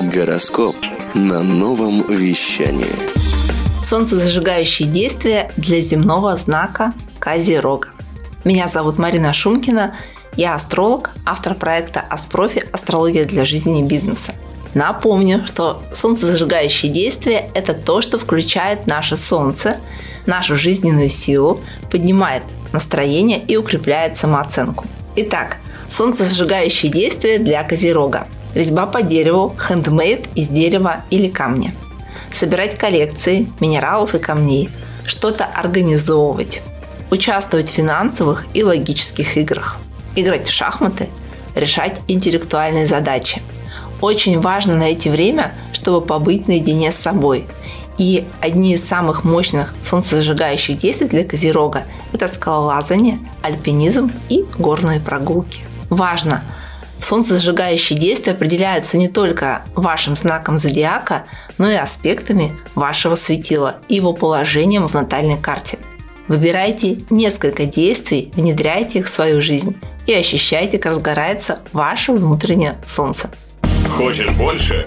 Гороскоп на новом вещании. Солнцезажигающие действия для земного знака Козерога. Меня зовут Марина Шумкина, я астролог, автор проекта «Аспрофи. Астрология для жизни и бизнеса». Напомню, что солнцезажигающие действия – это то, что включает наше солнце, нашу жизненную силу, поднимает настроение и укрепляет самооценку. Итак, солнцезажигающие действия для Козерога. Резьба по дереву, хендмейд из дерева или камня. Собирать коллекции минералов и камней. Что-то организовывать. Участвовать в финансовых и логических играх. Играть в шахматы. Решать интеллектуальные задачи – очень важно найти время, чтобы побыть наедине с собой. И одни из самых мощных солнцезажигающих действий для Козерога – это скалолазание, альпинизм и горные прогулки. Важно! Солнцезажигающие действия определяются не только вашим знаком зодиака, но и аспектами вашего светила и его положением в натальной карте. Выбирайте несколько действий, внедряйте их в свою жизнь и ощущайте, как разгорается ваше внутреннее солнце. Хочешь больше?